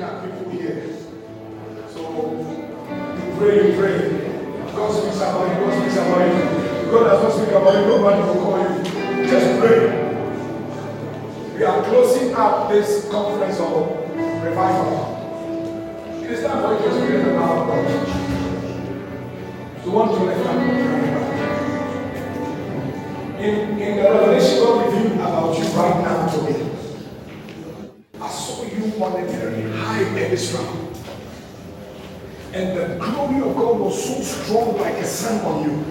looking at people here. So you pray, you pray. God speaks about you, God speaks about you. God does not speak about you, nobody will call you. Just pray. We are closing up this conference of revival. It is time for you to experience the power of God. So want to lift up in, in the revelation God revealed about you right now to me. I saw you on a very pedestal. And the glory of God was so strong like a sun on you.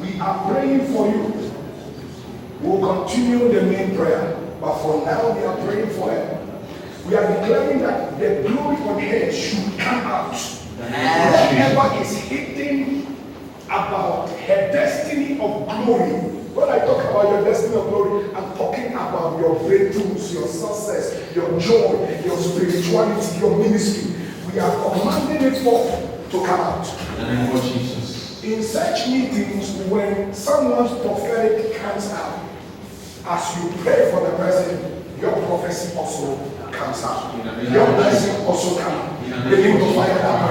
We are praying for you. We'll continue the main prayer. But for now, we are praying for her. We are declaring that the glory on her should come out. Whatever is hidden about her destiny of glory. When I talk about your destiny of glory, I'm talking about your breakthroughs, your success, your joy, your spirituality, your ministry. We are commanding it forth to come out. In the name of Jesus. In such meetings, when someone's prophetic comes out, as you pray for the person, your prophecy also comes out. Your blessing also comes. Begin to fire that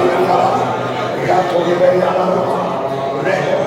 prayer. Capo di Bella Roma,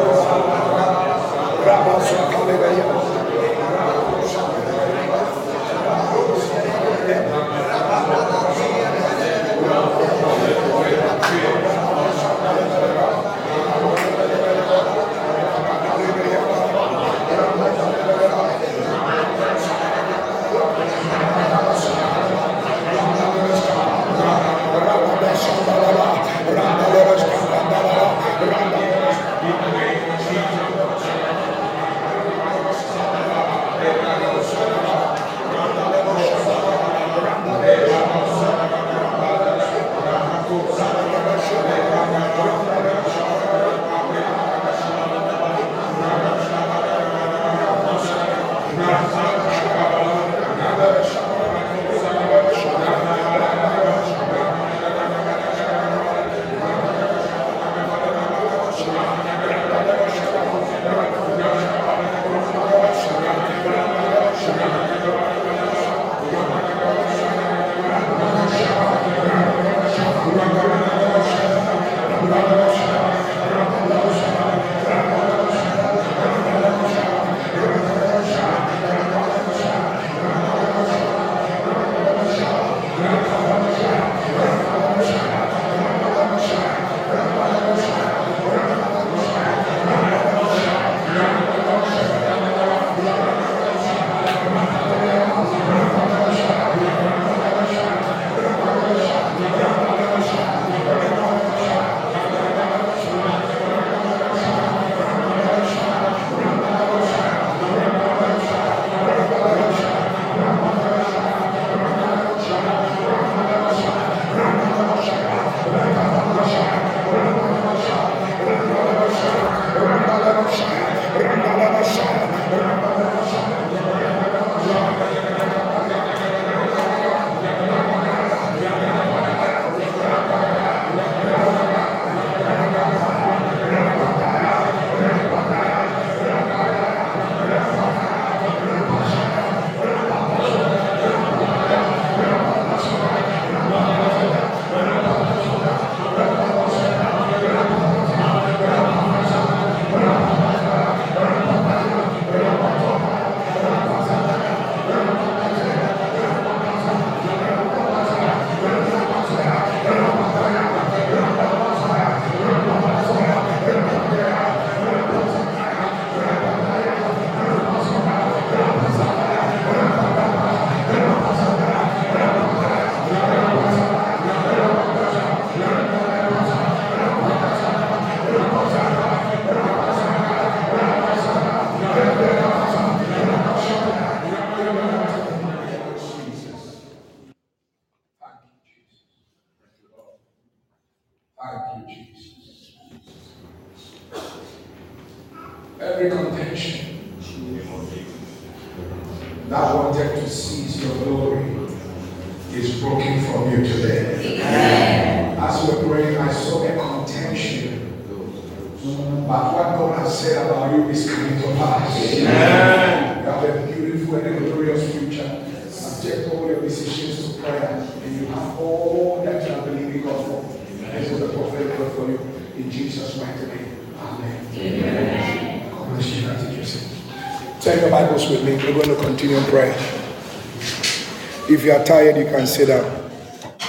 you are tired, you can sit down.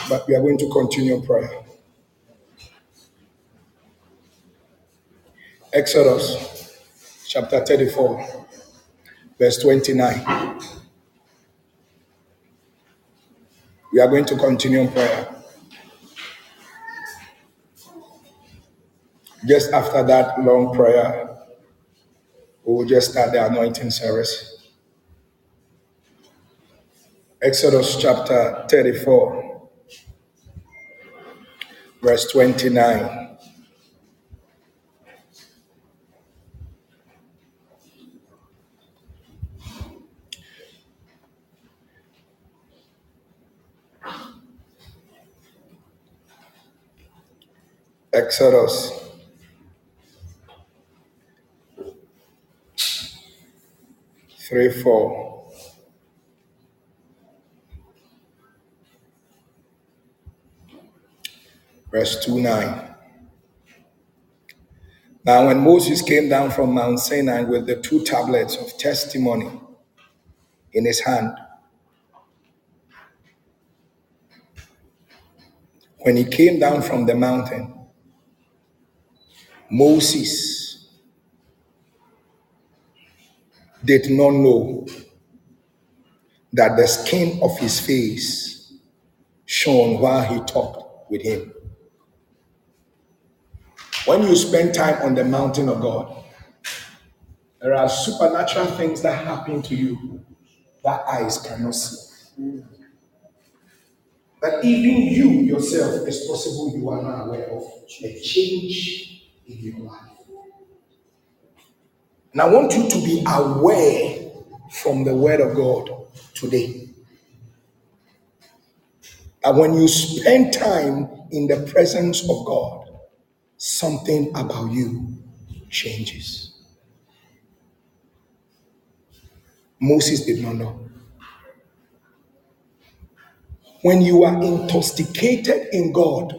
But we are going to continue prayer. Exodus chapter 34, verse 29. We are going to continue prayer. Just after that long prayer, we will just start the anointing service. Exodus chapter 34, verse 29. Exodus. Three, four. Verse 2 9. Now, when Moses came down from Mount Sinai with the two tablets of testimony in his hand, when he came down from the mountain, Moses did not know that the skin of his face shone while he talked with him. When you spend time on the mountain of God, there are supernatural things that happen to you that eyes cannot see. That even you yourself, it's possible you are not aware of a change in your life. And I want you to be aware from the Word of God today. That when you spend time in the presence of God, something about you changes. Moses did not know. When you are intoxicated in God,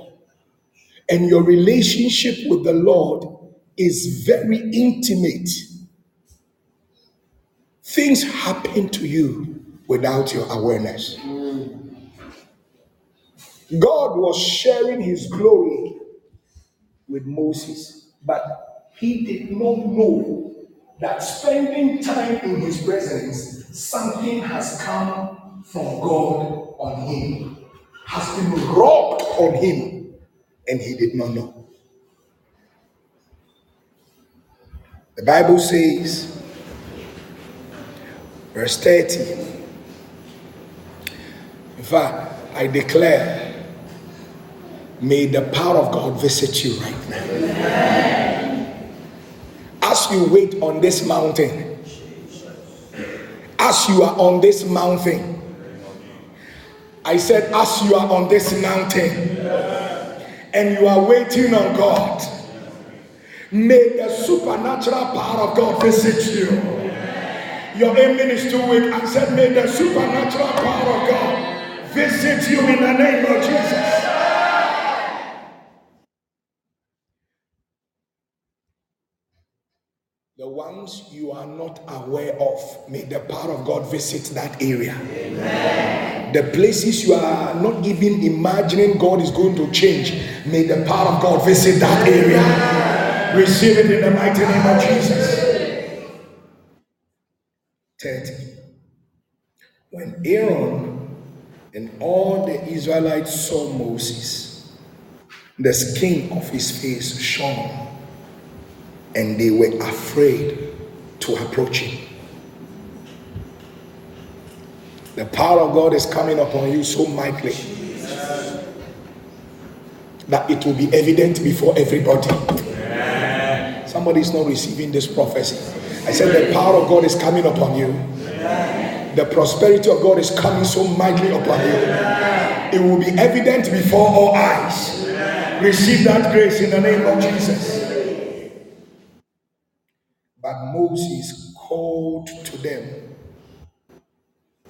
and your relationship with the Lord is very intimate, things happen to you without your awareness. God was sharing his glory with Moses, but he did not know that spending time in his presence, something has come from God on him, has been wrought on him and he did not know. The Bible says, verse 30, in fact, I declare, may the power of God visit you right now. As you wait on this mountain, as you are on this mountain, I said, as you are on this mountain, and you are waiting on God, may the supernatural power of God visit you. Your amen is too weak. I said, may the supernatural power of God visit you in the name of Jesus. The ones you are not aware of, may the power of God visit that area. Amen. The places you are not even imagining God is going to change, may the power of God visit that area. Receive it in the mighty name of Jesus. 30. When Aaron and all the Israelites saw Moses, the skin of his face shone, and they were afraid to approach him. The power of God is coming upon you so mightily that it will be evident before everybody. Somebody is not receiving this prophecy. I said, The power of God is coming upon you. The prosperity of God is coming so mightily upon you. It will be evident before all eyes. Receive that grace in the name of Jesus. Moses called to them.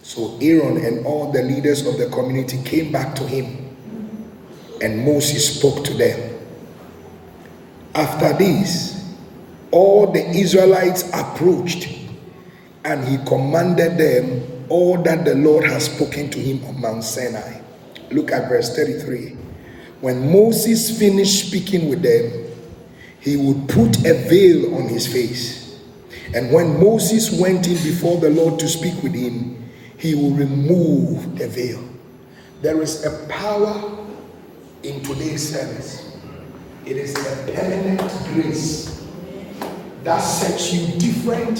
So Aaron and all the leaders of the community came back to him, and Moses spoke to them. After this, all the Israelites approached, and he commanded them all that the Lord has spoken to him on Mount Sinai. Look at verse 33. When Moses finished speaking with them, he would put a veil on his face. And when Moses went in before the Lord to speak with him, he will remove the veil. There is a power in today's service. It is a permanent grace that sets you different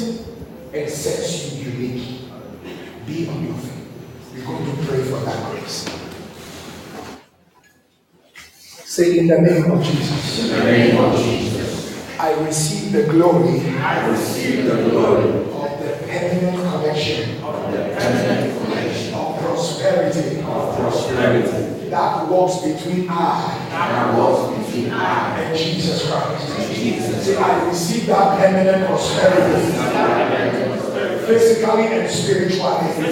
and sets you unique. Be on your feet. We're going to pray for that grace. Say in the name of Jesus. In the name of Jesus. I receive the glory. I receive the glory of the permanent connection of the permanent connection of prosperity of prosperity that walks between I that was between I and Jesus Christ. and Jesus. Say, I receive that permanent prosperity physically and spiritually.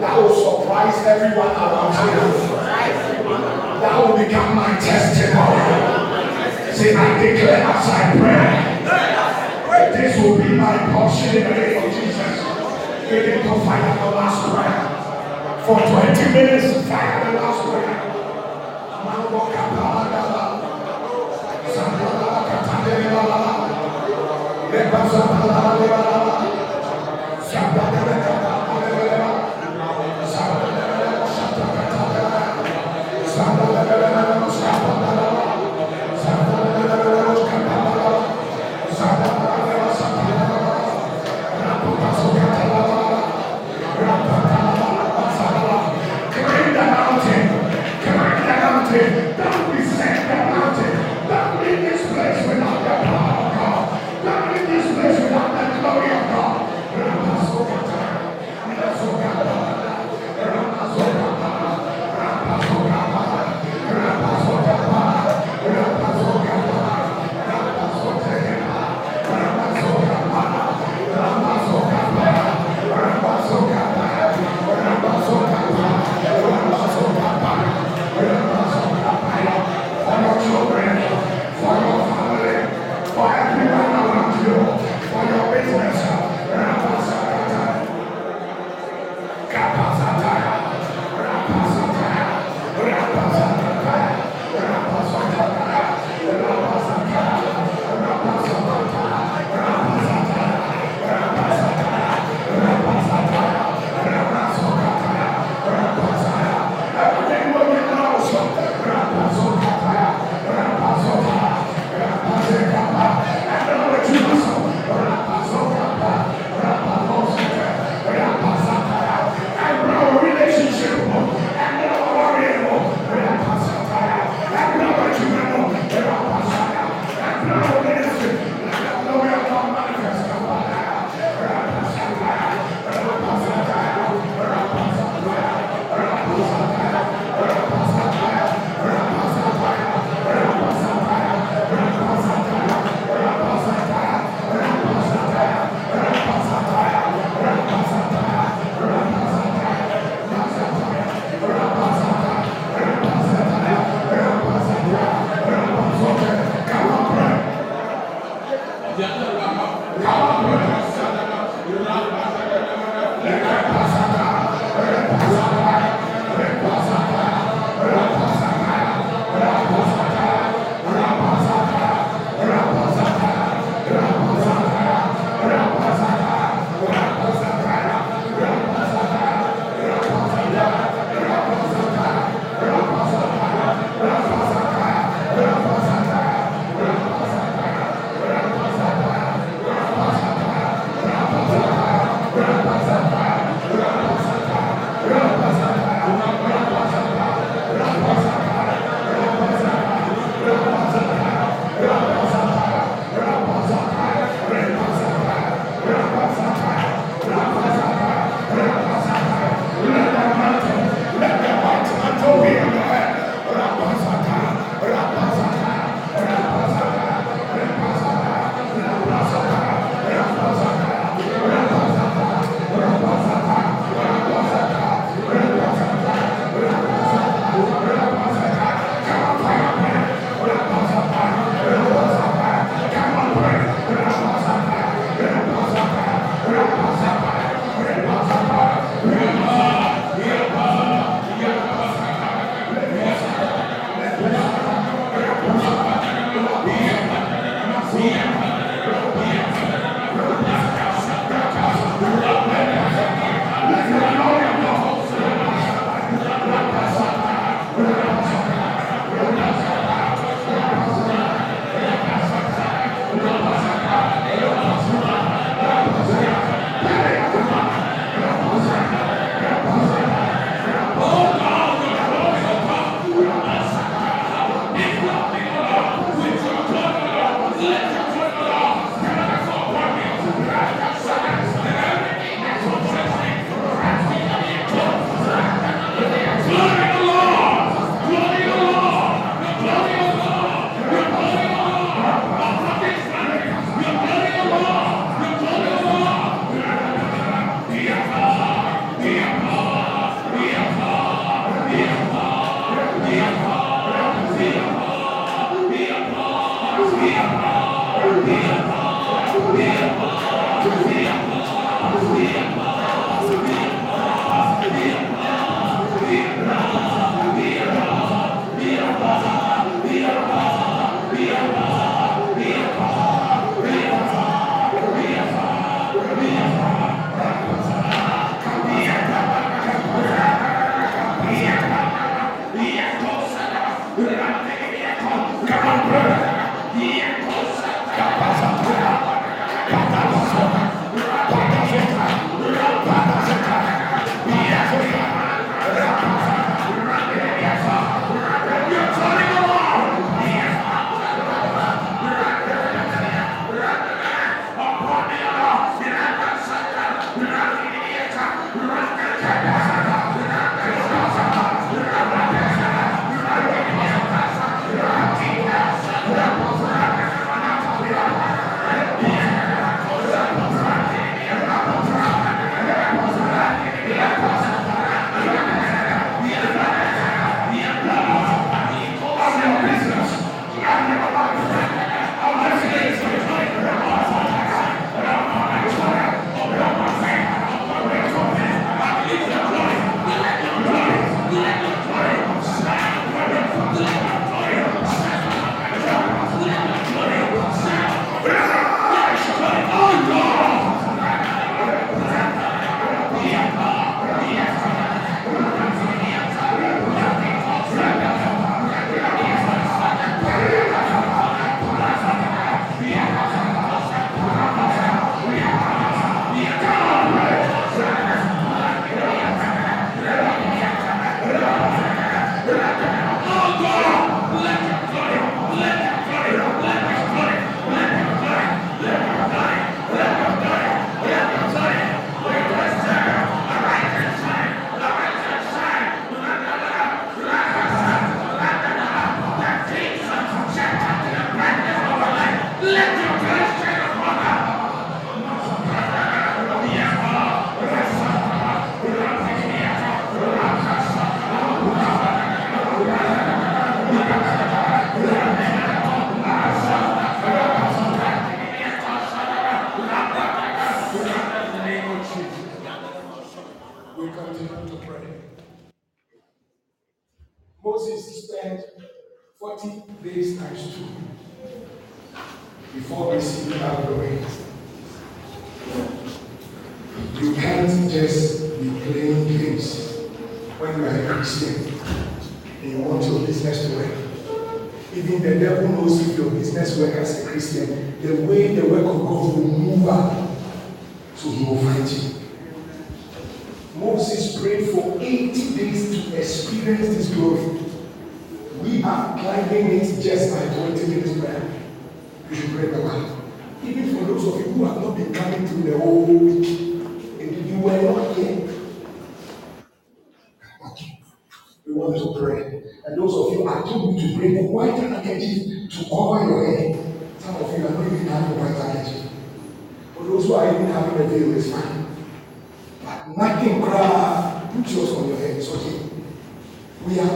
That will surprise everyone around you. That will become my testimony. Say, I declare as I pray. This will be my portion in the name of Jesus. Begin to fight the last prayer. For 20 minutes, fight the last prayer.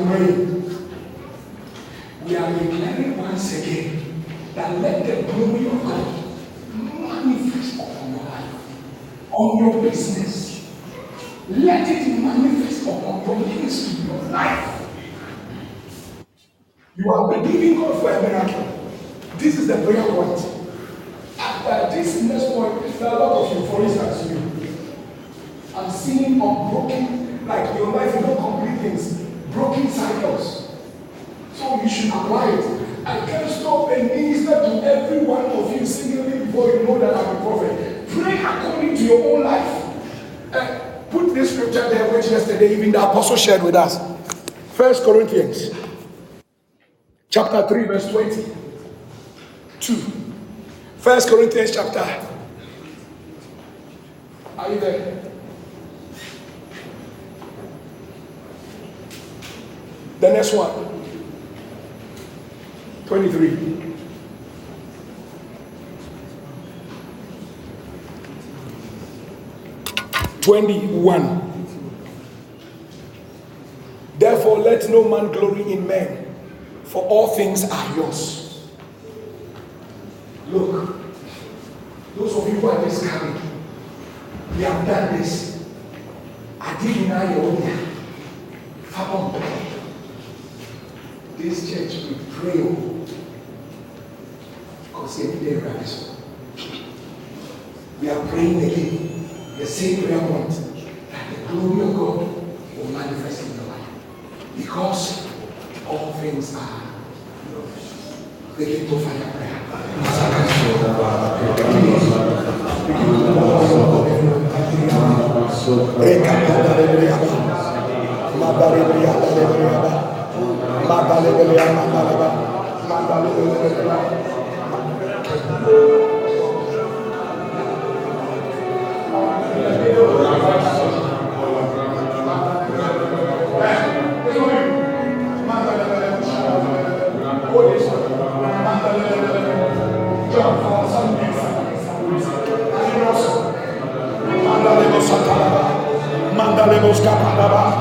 Praying. We are declaring once again that let the glory of God manifest upon your life, on your business. Let it manifest upon your ministry, your life. You are believing God for a miracle. This is the prayer point. After this next point, are a lot of you, for instance, you. I'm seeing unbroken, like your life, you don't complete things, broken cycles. So you should apply it. I can't stop and minister to every one of you singly before you know that I'm a prophet. Pray according to your own life. Uh, put this scripture there, which yesterday even the apostle shared with us. First Corinthians chapter 3, verse 20. 2. First Corinthians chapter. Are you there? The next one. 23. Twenty-one. Therefore, let no man glory in men, for all things are yours. Look, those of you who are coming, we have done this. I didn't know your own. Fabon This church we pray. Because every day rise. We are praying again. The same prayer point that the glory of God will manifest in your life. Because all things are. Begin fire prayer. Mándale que le mándale, mándale que le Mándale los caparabas.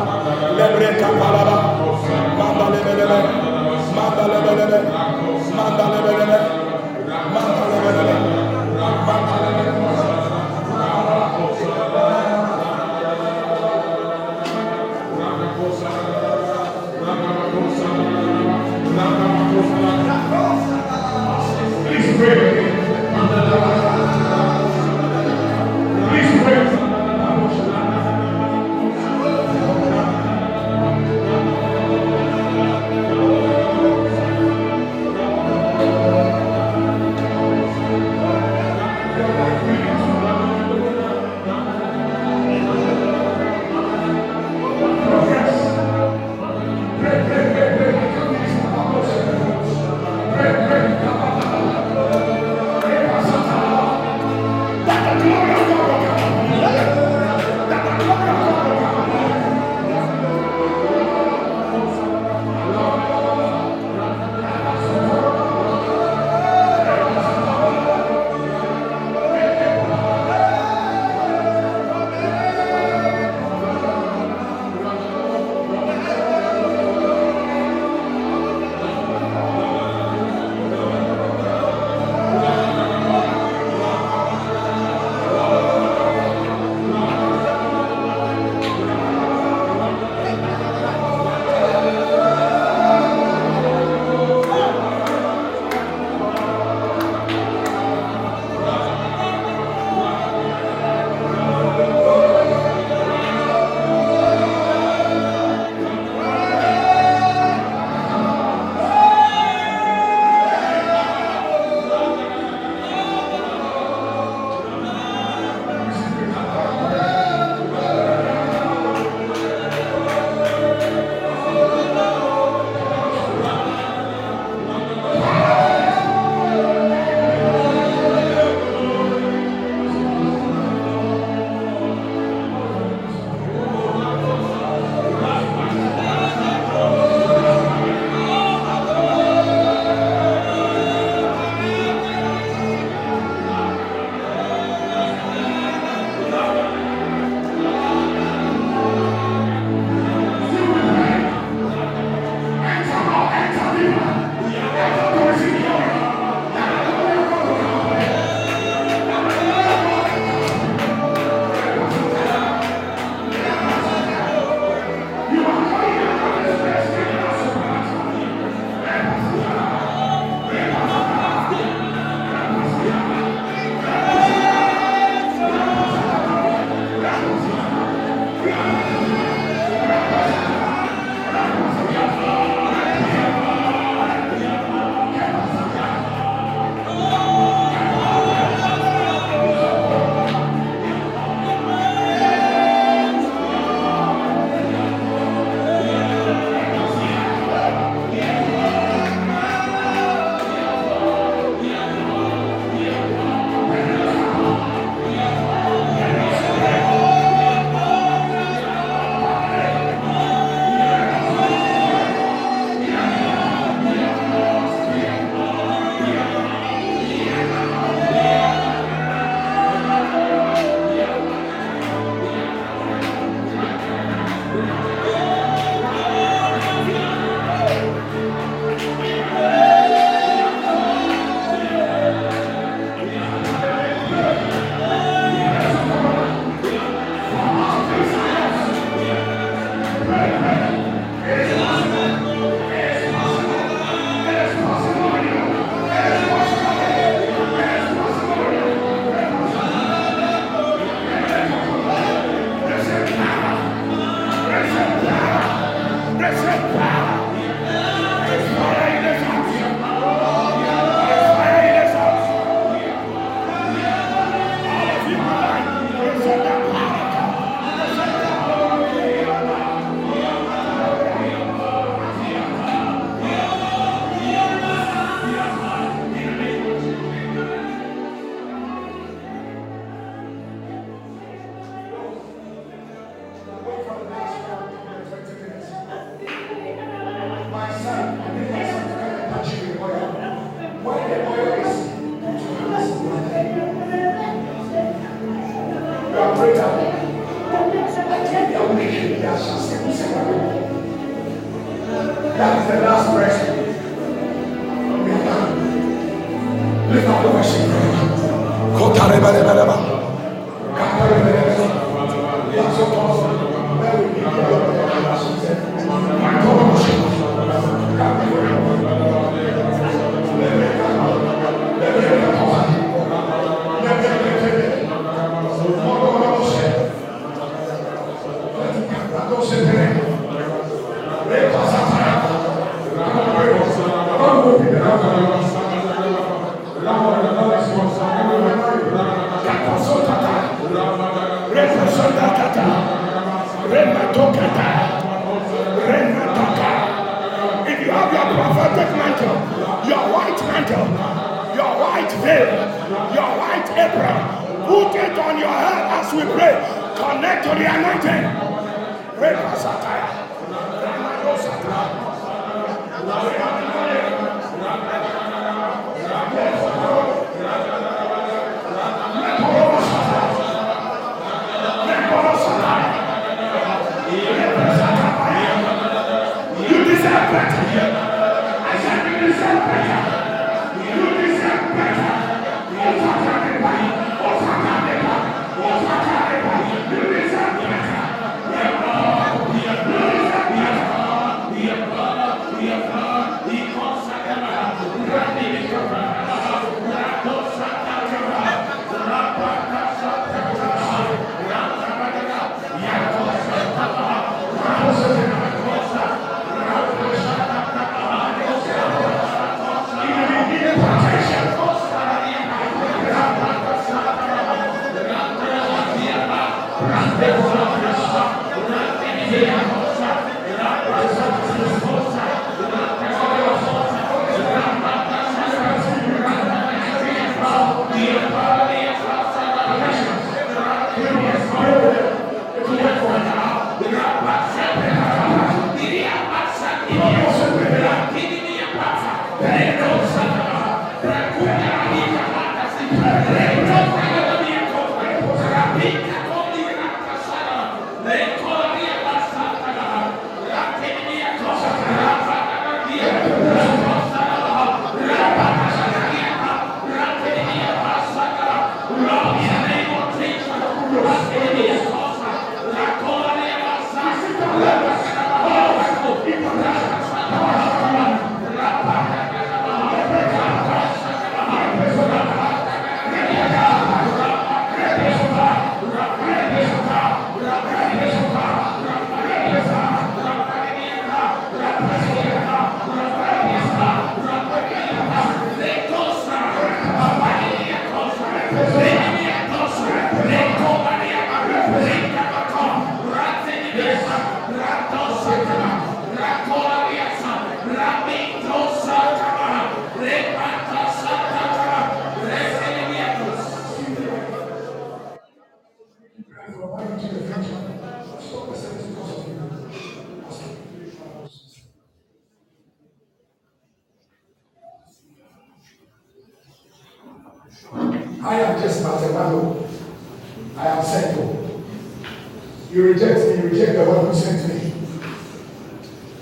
concentrate.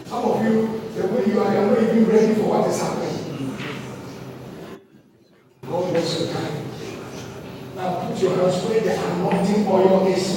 Some of you, the way you are, you are not even ready for what is happening. God bless your time. Now put your hands where the anointing oil is.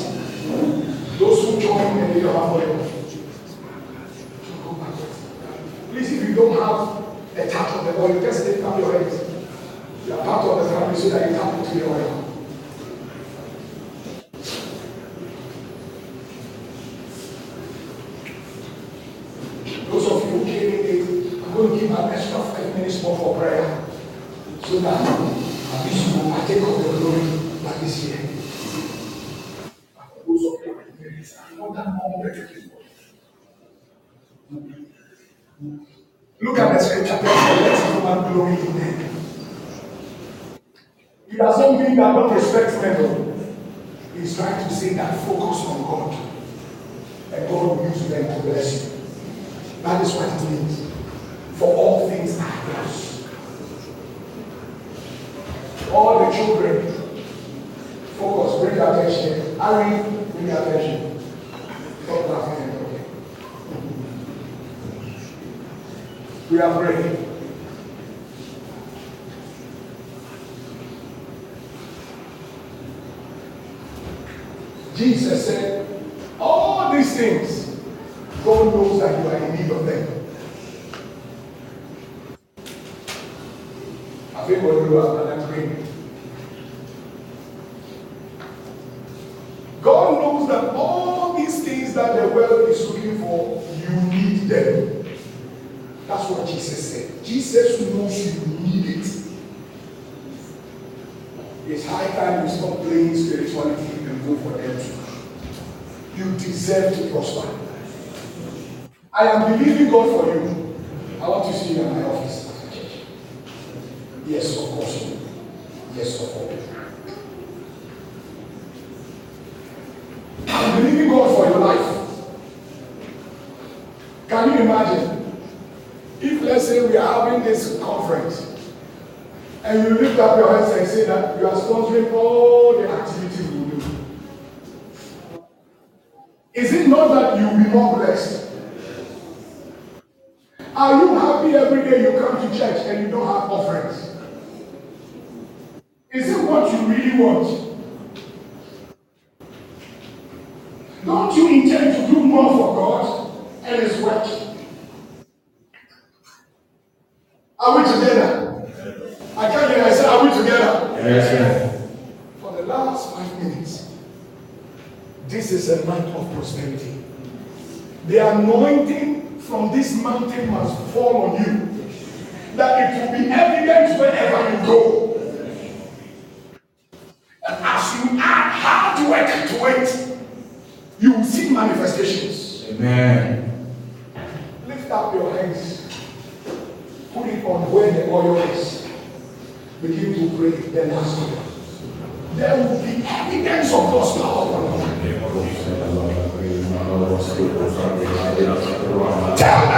imagine if, let's say, we are having this conference and you lift up your hands and say that you are sponsoring all the activities we do? Is it not that you will be more blessed? Are you happy every day you come to church and you don't have offerings? Is it what you really want? Don't you intend to do more for God and His work? Are we together? I can't hear. I said, Are we together? Yes, For the last five minutes, this is a night of prosperity. The anointing from this mountain must fall on you. That it will be evident wherever you go. And as you add hard work to it, you will see manifestations. Amen. and oil us. Begin to pray, then ask God. There will be evidence of God's power. Tell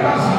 Gracias.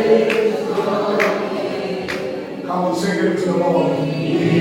sing it to the Lord.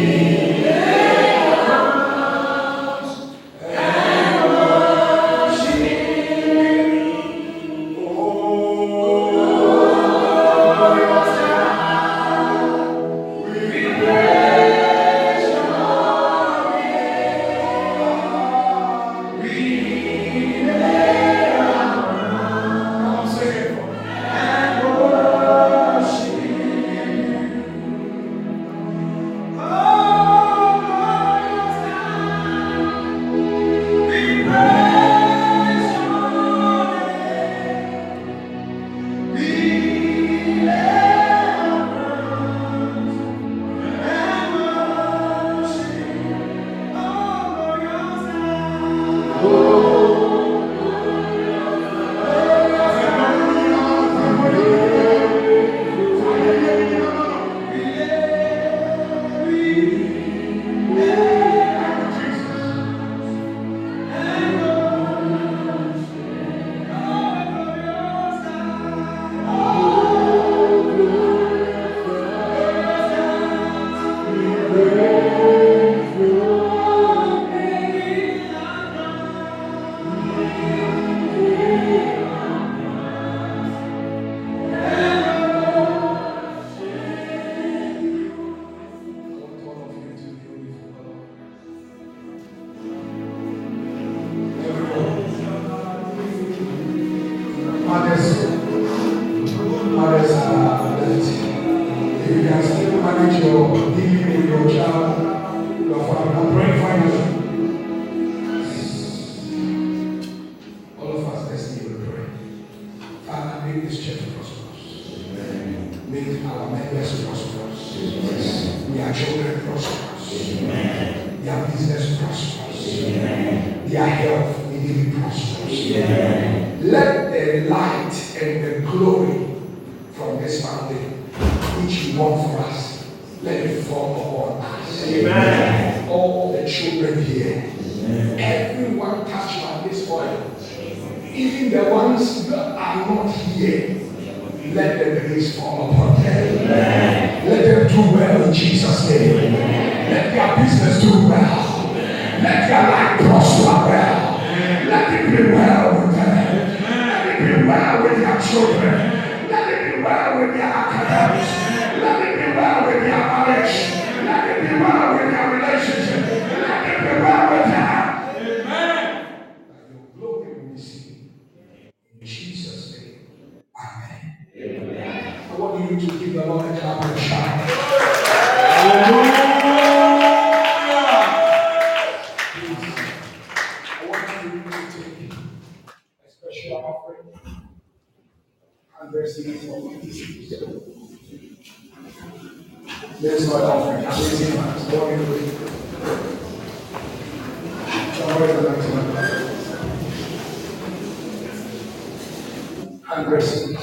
hundred cities,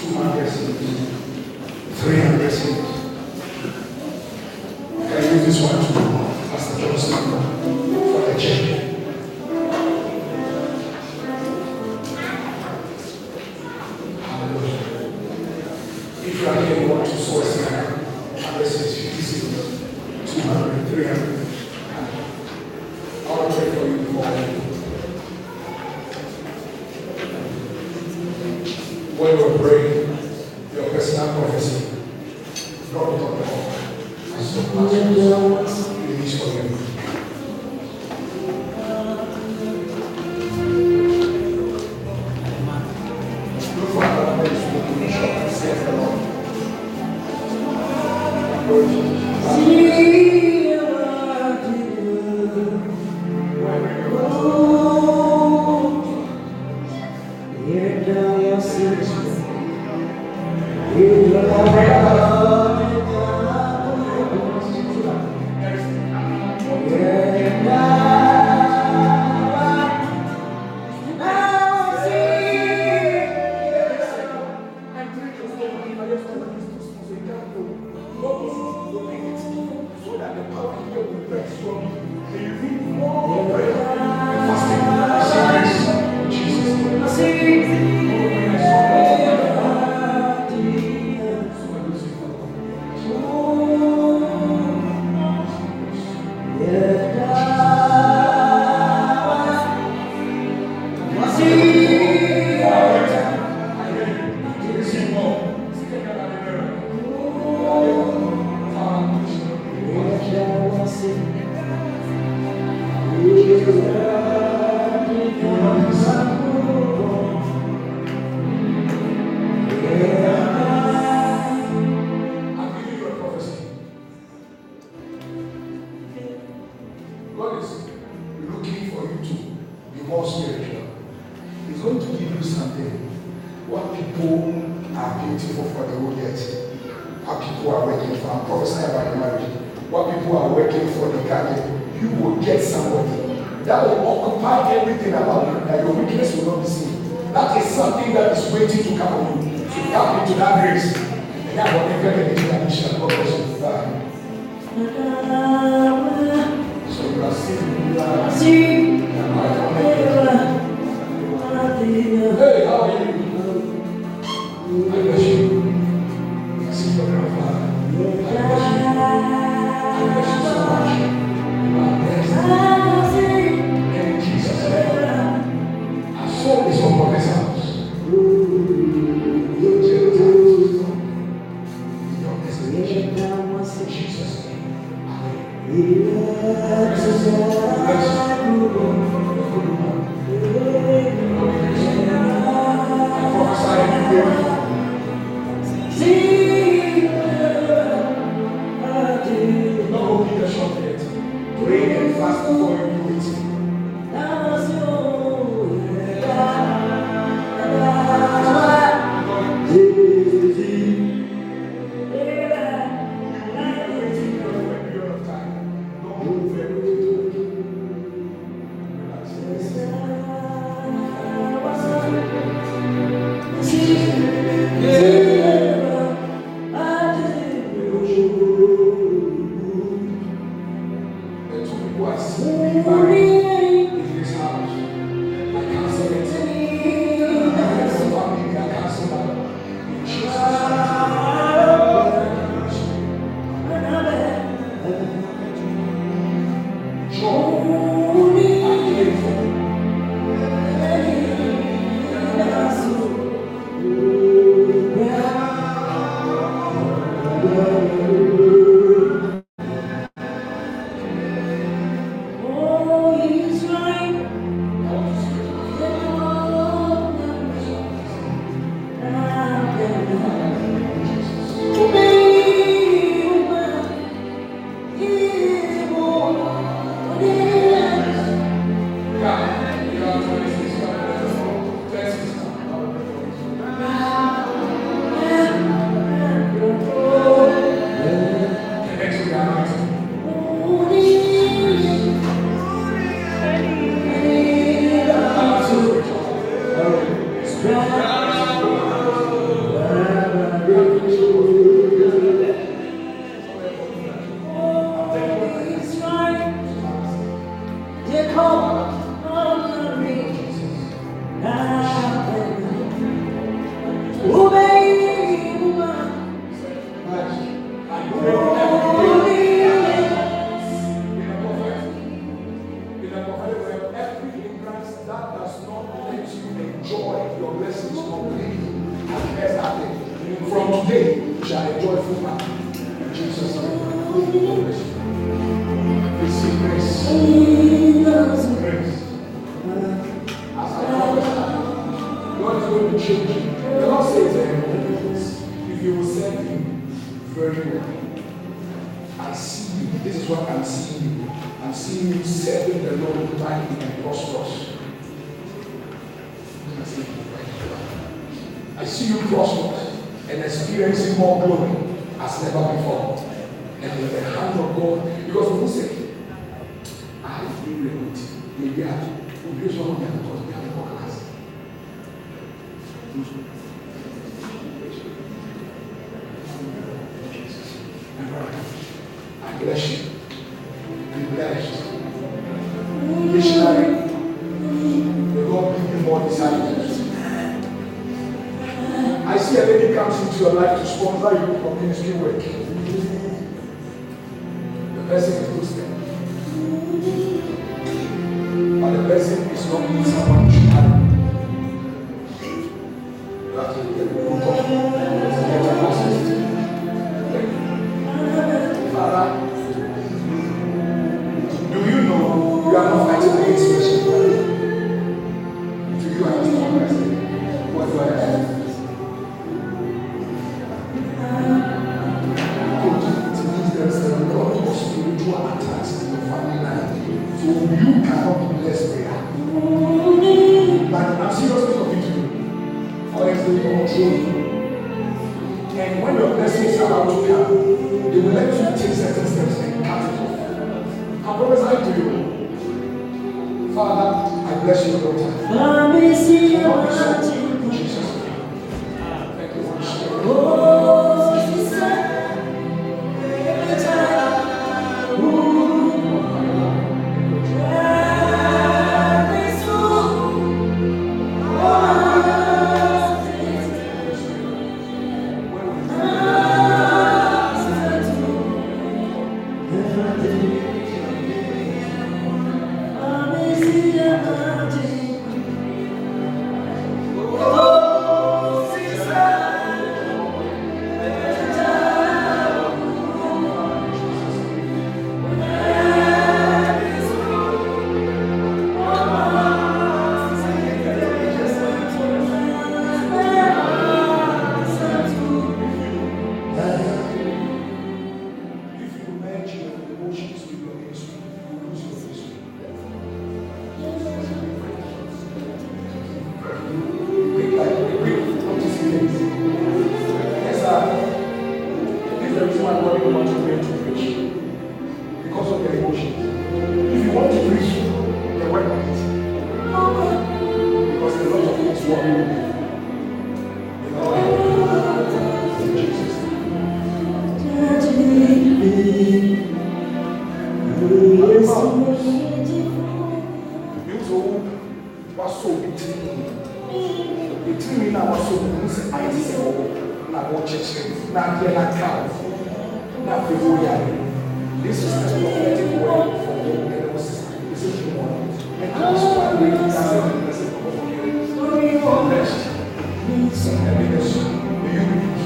two hundred cities, three hundred cities. going to give you something. What people are beautiful for the whole earth. What people are working for. I'm prophesying about marriage. What people are working for the garden. You will get somebody that will occupy everything about you, that your weakness will not be seen. That is something that is waiting to come on you. So tap into that grace. And that will never get into that mission. God bless you. Bye. So you are seeing. Hey, how are you? serviço, vamos começar a. wasɔ obi tiri mu obi tiri mu na wasɔ obi mu sɛ ayi sɛ wɔ na wɔkyekyere na adeɛ na kaa na afei wɔyɛ adeɛ this is the prophetic word for the Lord's decision one. And the most part wey he has in the message of the Lord no be for rest. Need some evidence do you believe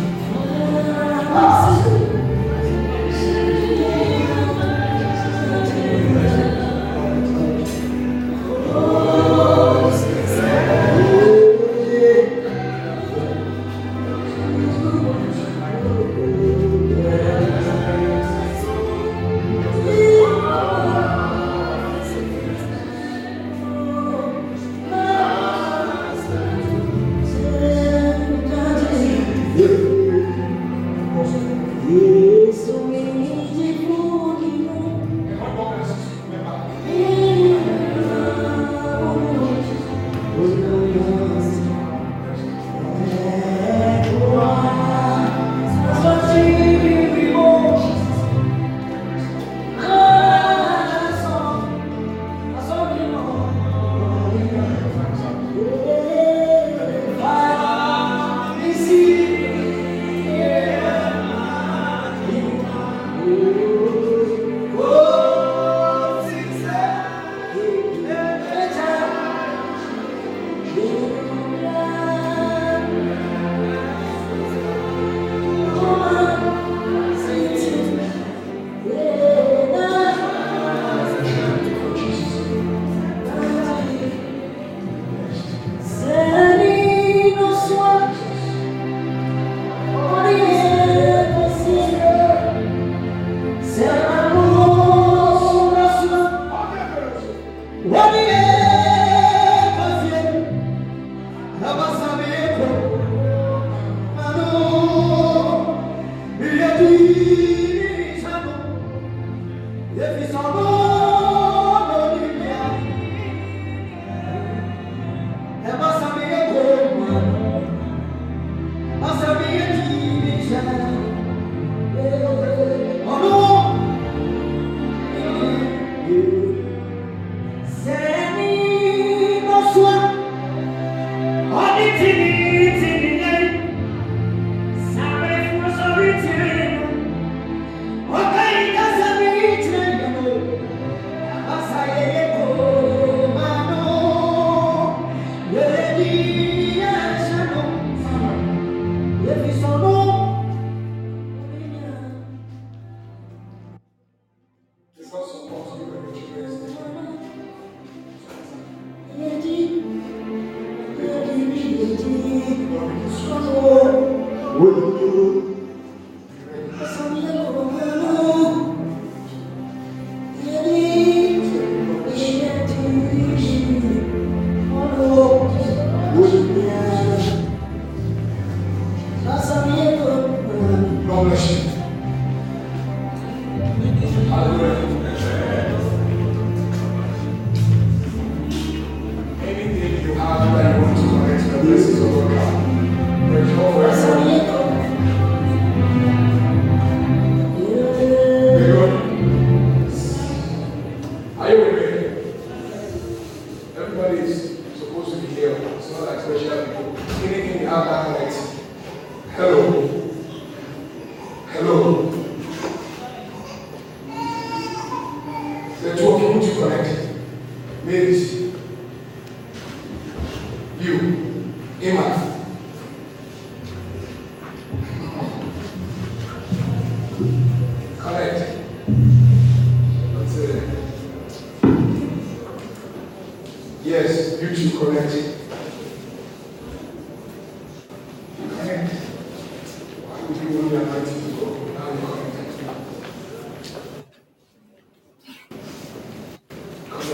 ah.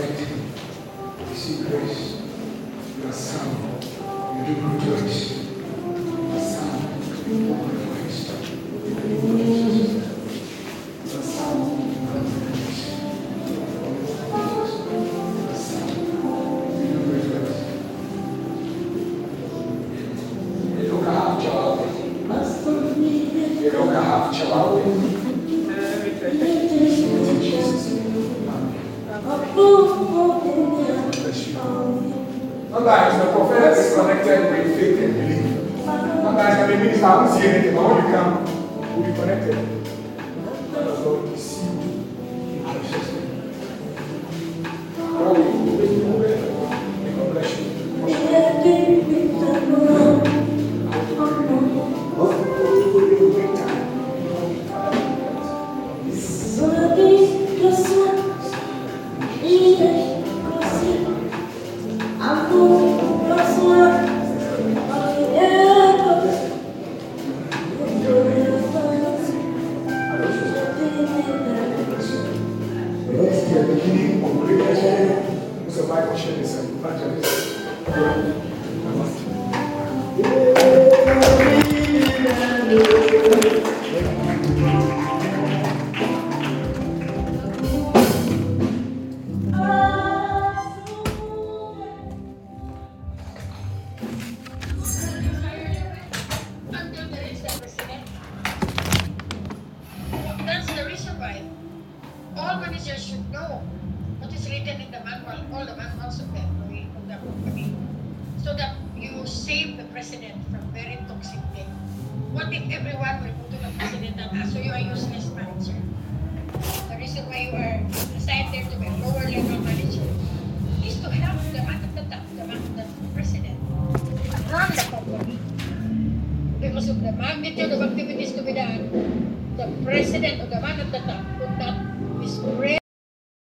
expecting to see grace. You are sound. You do good works.